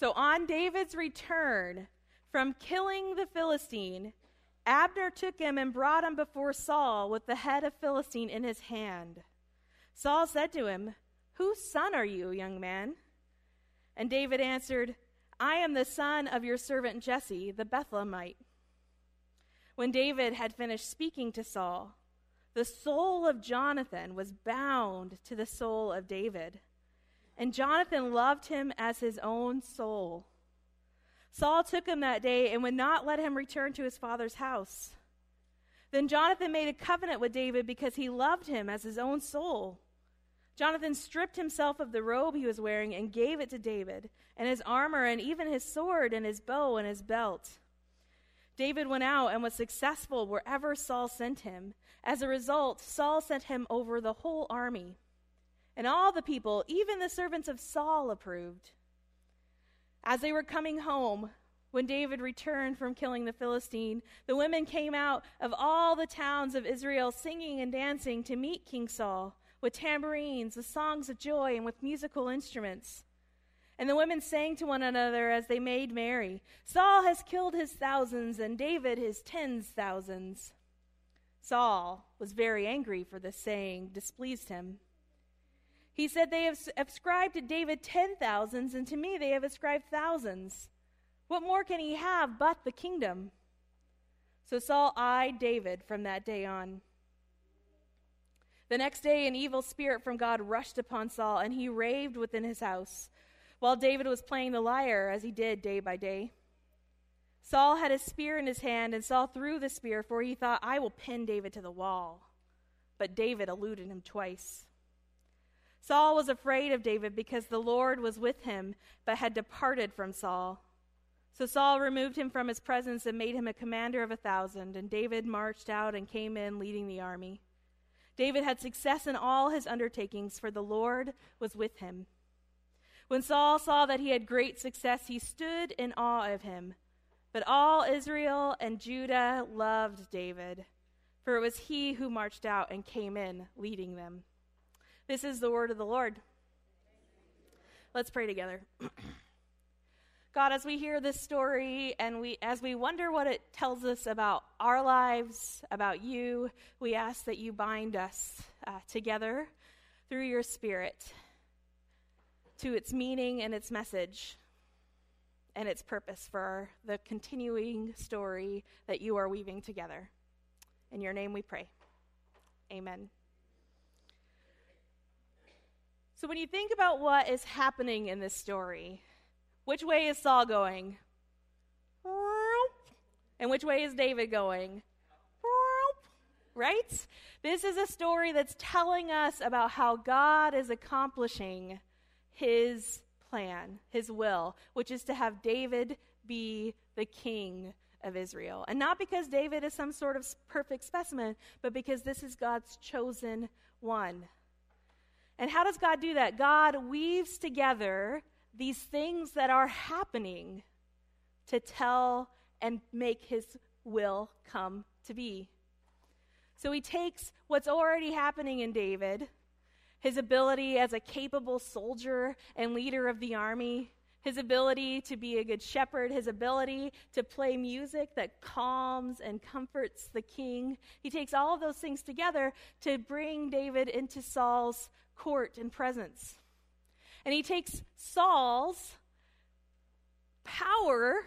So on David's return from killing the Philistine, Abner took him and brought him before Saul with the head of Philistine in his hand. Saul said to him, Whose son are you, young man? And David answered, I am the son of your servant Jesse, the Bethlehemite. When David had finished speaking to Saul, the soul of Jonathan was bound to the soul of David, and Jonathan loved him as his own soul. Saul took him that day and would not let him return to his father's house. Then Jonathan made a covenant with David because he loved him as his own soul. Jonathan stripped himself of the robe he was wearing and gave it to David, and his armor, and even his sword, and his bow, and his belt. David went out and was successful wherever Saul sent him. As a result, Saul sent him over the whole army. And all the people, even the servants of Saul, approved. As they were coming home, when David returned from killing the Philistine, the women came out of all the towns of Israel singing and dancing to meet King Saul with tambourines, with songs of joy, and with musical instruments. And the women sang to one another as they made merry Saul has killed his thousands, and David his tens thousands. Saul was very angry, for this saying displeased him. He said, They have ascribed to David ten thousands, and to me they have ascribed thousands. What more can he have but the kingdom? So Saul eyed David from that day on. The next day, an evil spirit from God rushed upon Saul, and he raved within his house, while David was playing the lyre, as he did day by day. Saul had a spear in his hand, and Saul threw the spear, for he thought, I will pin David to the wall. But David eluded him twice. Saul was afraid of David because the Lord was with him, but had departed from Saul. So Saul removed him from his presence and made him a commander of a thousand, and David marched out and came in leading the army. David had success in all his undertakings, for the Lord was with him. When Saul saw that he had great success, he stood in awe of him. But all Israel and Judah loved David, for it was he who marched out and came in leading them. This is the word of the Lord. Let's pray together. God, as we hear this story and we, as we wonder what it tells us about our lives, about you, we ask that you bind us uh, together through your Spirit to its meaning and its message and its purpose for the continuing story that you are weaving together. In your name we pray. Amen. So, when you think about what is happening in this story, which way is Saul going? And which way is David going? Right? This is a story that's telling us about how God is accomplishing his plan, his will, which is to have David be the king of Israel. And not because David is some sort of perfect specimen, but because this is God's chosen one. And how does God do that? God weaves together these things that are happening to tell and make his will come to be. So he takes what's already happening in David, his ability as a capable soldier and leader of the army, his ability to be a good shepherd, his ability to play music that calms and comforts the king. He takes all of those things together to bring David into Saul's court and presence. And he takes Saul's power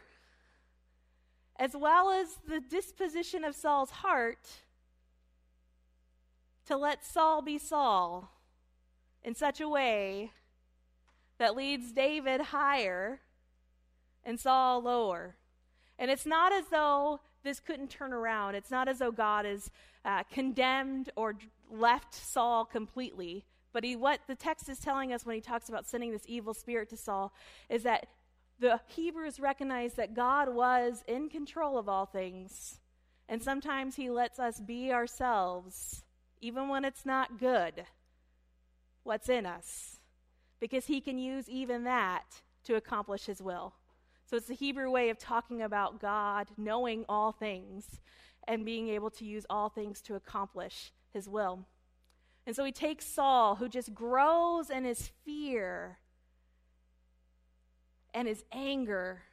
as well as the disposition of Saul's heart to let Saul be Saul in such a way that leads David higher and Saul lower. And it's not as though this couldn't turn around. It's not as though God is uh, condemned or left Saul completely. But he, what the text is telling us when he talks about sending this evil spirit to Saul is that the Hebrews recognized that God was in control of all things. And sometimes he lets us be ourselves, even when it's not good, what's in us. Because he can use even that to accomplish his will. So it's the Hebrew way of talking about God knowing all things and being able to use all things to accomplish his will. And so he takes Saul, who just grows in his fear, and his anger.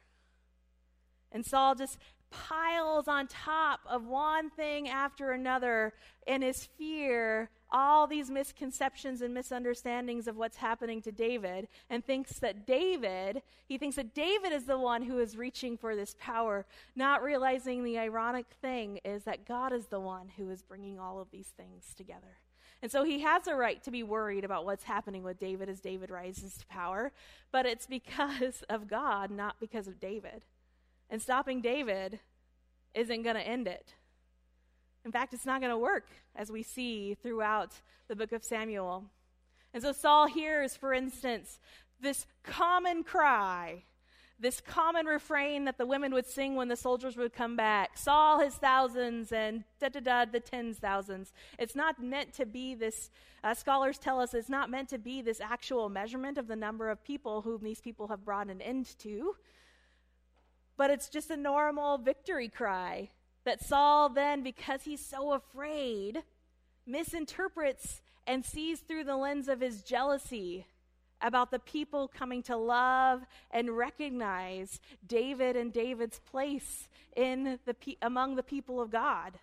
And Saul just piles on top of one thing after another in his fear all these misconceptions and misunderstandings of what's happening to David and thinks that David, he thinks that David is the one who is reaching for this power, not realizing the ironic thing is that God is the one who is bringing all of these things together. And so he has a right to be worried about what's happening with David as David rises to power, but it's because of God, not because of David. And stopping David isn't going to end it. In fact, it's not going to work, as we see throughout the book of Samuel. And so Saul hears, for instance, this common cry, this common refrain that the women would sing when the soldiers would come back Saul his thousands and da da da the tens thousands. It's not meant to be this, uh, scholars tell us it's not meant to be this actual measurement of the number of people whom these people have brought an end to, but it's just a normal victory cry that Saul then, because he's so afraid, misinterprets and sees through the lens of his jealousy about the people coming to love and recognize David and David's place in the among the people of God.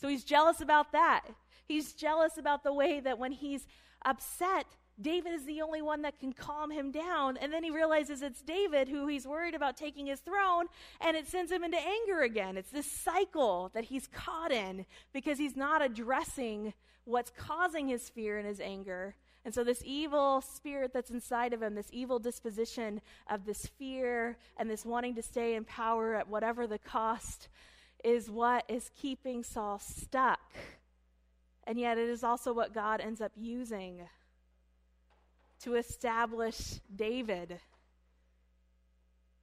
So he's jealous about that. He's jealous about the way that when he's upset, David is the only one that can calm him down. And then he realizes it's David who he's worried about taking his throne, and it sends him into anger again. It's this cycle that he's caught in because he's not addressing what's causing his fear and his anger. And so, this evil spirit that's inside of him, this evil disposition of this fear and this wanting to stay in power at whatever the cost, is what is keeping Saul stuck. And yet, it is also what God ends up using to establish David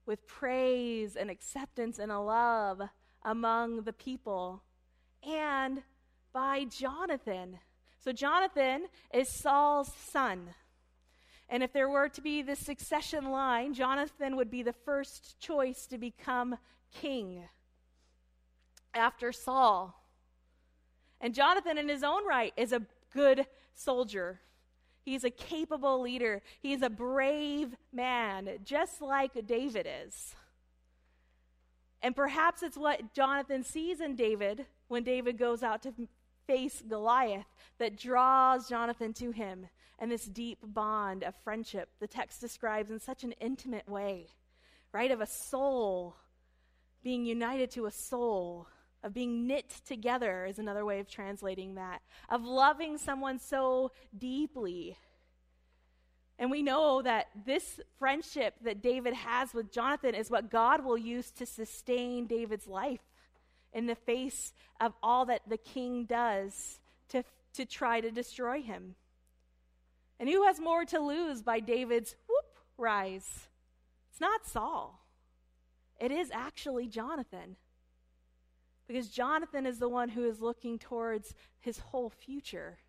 with praise and acceptance and a love among the people, and by Jonathan. So, Jonathan is Saul's son. And if there were to be the succession line, Jonathan would be the first choice to become king after Saul. And Jonathan, in his own right, is a good soldier. He's a capable leader. He's a brave man, just like David is. And perhaps it's what Jonathan sees in David when David goes out to face Goliath that draws Jonathan to him and this deep bond of friendship the text describes in such an intimate way, right? Of a soul being united to a soul of being knit together is another way of translating that, of loving someone so deeply. And we know that this friendship that David has with Jonathan is what God will use to sustain David's life in the face of all that the king does to, to try to destroy him. And who has more to lose by David's whoop rise? It's not Saul, it is actually Jonathan. Because Jonathan is the one who is looking towards his whole future.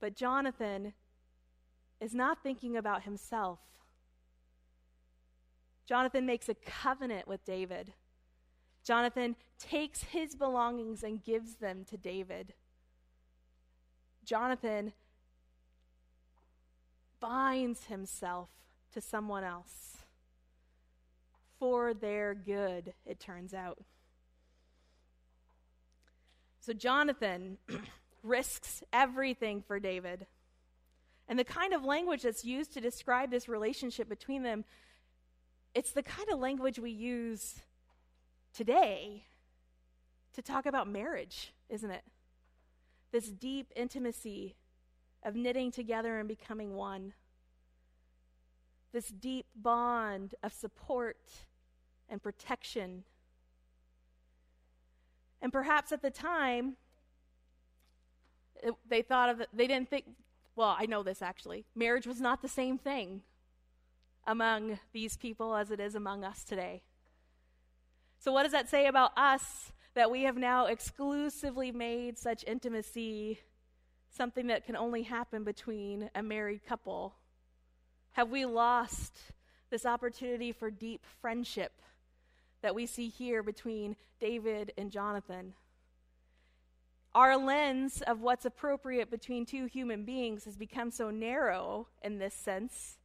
But Jonathan is not thinking about himself. Jonathan makes a covenant with David. Jonathan takes his belongings and gives them to David. Jonathan binds himself to someone else for their good, it turns out. So Jonathan risks everything for David. And the kind of language that's used to describe this relationship between them, it's the kind of language we use today to talk about marriage, isn't it? This deep intimacy of knitting together and becoming one. This deep bond of support and protection and perhaps at the time, it, they thought of it, they didn't think, well, I know this actually. Marriage was not the same thing among these people as it is among us today. So, what does that say about us that we have now exclusively made such intimacy something that can only happen between a married couple? Have we lost this opportunity for deep friendship that we see here between David and Jonathan. Our lens of what's appropriate between two human beings has become so narrow in this sense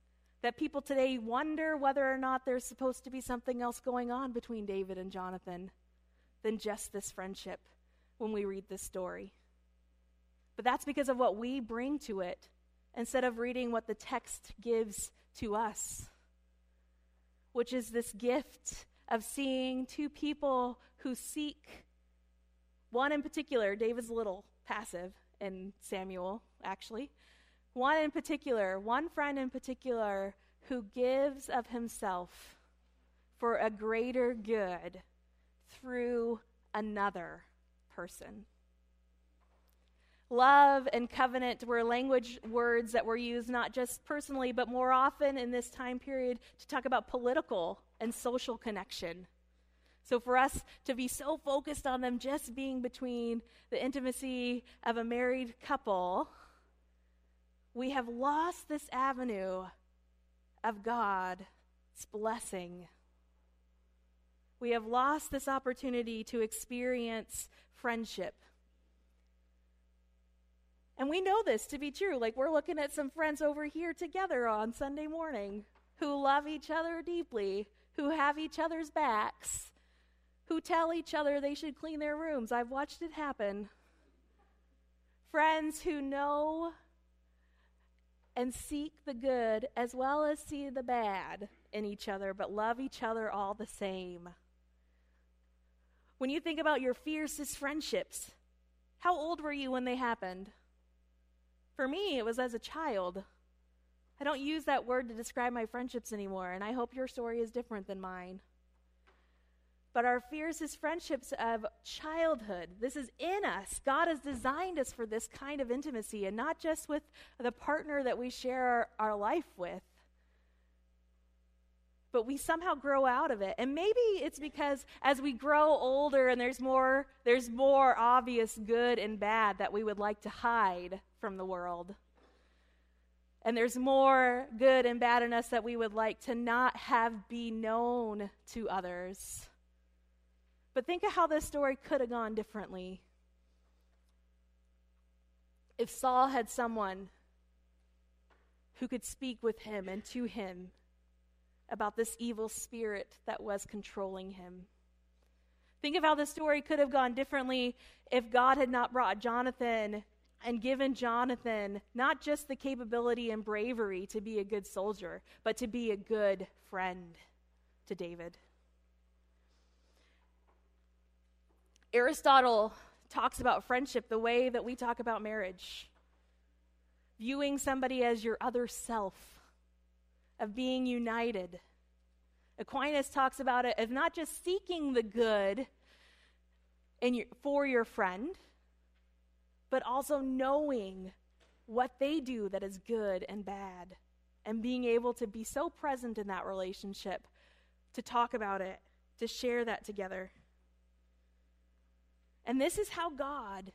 that people today wonder whether or not there's supposed to be something else going on between David and Jonathan than just this friendship when we read this story. But that's because of what we bring to it instead of reading what the text gives to us, which is this gift of seeing two people who seek one in particular, David's a little passive in Samuel, actually. One in particular, one friend in particular, who gives of himself for a greater good through another person. Love and covenant were language words that were used not just personally, but more often in this time period to talk about political and social connection. So, for us to be so focused on them just being between the intimacy of a married couple, we have lost this avenue of God's blessing. We have lost this opportunity to experience friendship. And we know this to be true. Like, we're looking at some friends over here together on Sunday morning who love each other deeply, who have each other's backs, who tell each other they should clean their rooms. I've watched it happen. Friends who know and seek the good as well as see the bad in each other, but love each other all the same. When you think about your fiercest friendships, how old were you when they happened? For me, it was as a child. I don't use that word to describe my friendships anymore, and I hope your story is different than mine but our fiercest friendships of childhood. This is in us. God has designed us for this kind of intimacy, and not just with the partner that we share our, our life with. But we somehow grow out of it. And maybe it's because as we grow older and there's more there's more obvious good and bad that we would like to hide from the world. And there's more good and bad in us that we would like to not have be known to others. But think of how this story could have gone differently. If Saul had someone who could speak with him and to him about this evil spirit that was controlling him. Think of how the story could have gone differently if God had not brought Jonathan and given Jonathan not just the capability and bravery to be a good soldier, but to be a good friend to David. Aristotle talks about friendship the way that we talk about marriage viewing somebody as your other self, of being united. Aquinas talks about it of not just seeking the good your, for your friend, but also knowing what they do that is good and bad, and being able to be so present in that relationship, to talk about it, to share that together. And this is how God,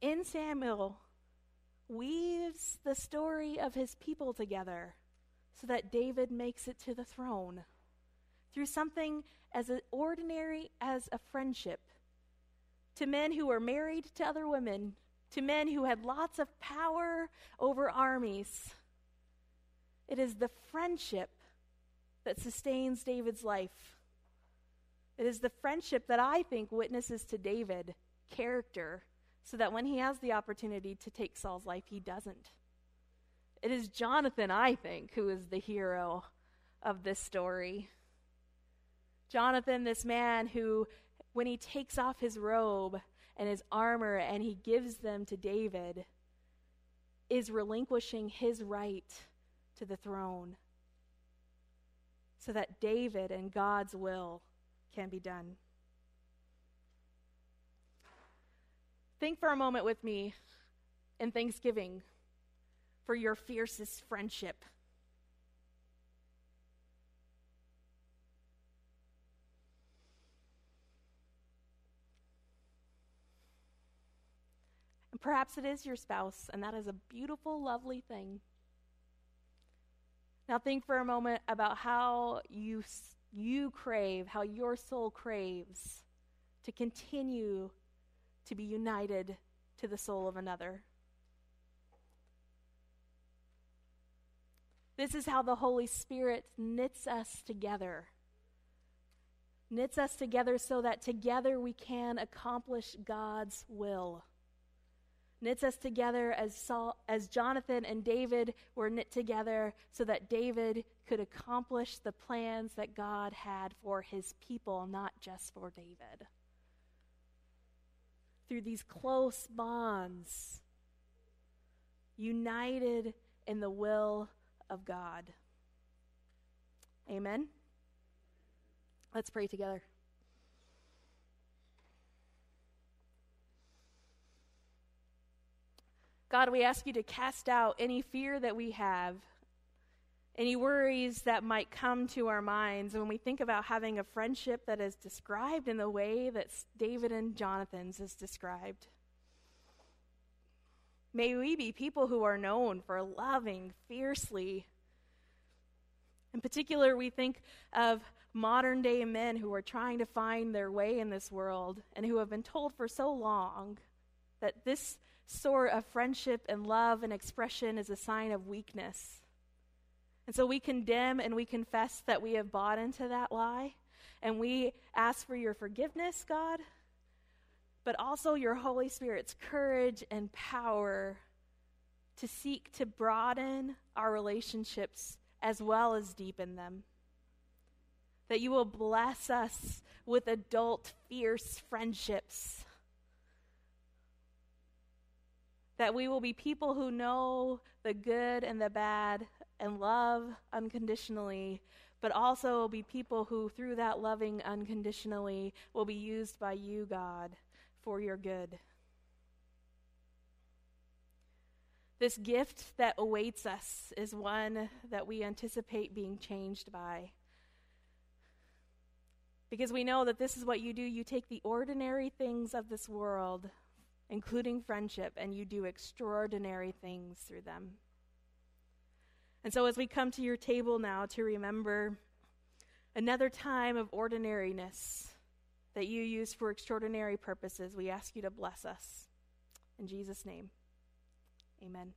in Samuel, weaves the story of his people together so that David makes it to the throne through something as ordinary as a friendship to men who were married to other women, to men who had lots of power over armies. It is the friendship that sustains David's life. It is the friendship that I think witnesses to David character so that when he has the opportunity to take Saul's life, he doesn't. It is Jonathan, I think, who is the hero of this story. Jonathan, this man who, when he takes off his robe and his armor and he gives them to David, is relinquishing his right to the throne so that David and God's will can be done. Think for a moment with me in Thanksgiving for your fiercest friendship. Perhaps it is your spouse, and that is a beautiful, lovely thing. Now, think for a moment about how you you crave, how your soul craves to continue to be united to the soul of another. This is how the Holy Spirit knits us together. Knits us together so that together we can accomplish God's will. Knits us together as, Saul, as Jonathan and David were knit together so that David could accomplish the plans that God had for his people, not just for David. Through these close bonds, united in the will of God. Amen. Let's pray together. God, we ask you to cast out any fear that we have, any worries that might come to our minds when we think about having a friendship that is described in the way that David and Jonathan's is described. May we be people who are known for loving fiercely. In particular, we think of modern day men who are trying to find their way in this world and who have been told for so long that this sort of friendship and love and expression is a sign of weakness. And so we condemn and we confess that we have bought into that lie. And we ask for your forgiveness, God, but also your Holy Spirit's courage and power to seek to broaden our relationships as well as deepen them. That you will bless us with adult, fierce friendships. That we will be people who know the good and the bad and love unconditionally, but also be people who, through that loving unconditionally, will be used by you, God for your good. This gift that awaits us is one that we anticipate being changed by. Because we know that this is what you do. You take the ordinary things of this world, including friendship, and you do extraordinary things through them. And so, as we come to your table now to remember another time of ordinariness, that you use for extraordinary purposes. We ask you to bless us. In Jesus' name, amen.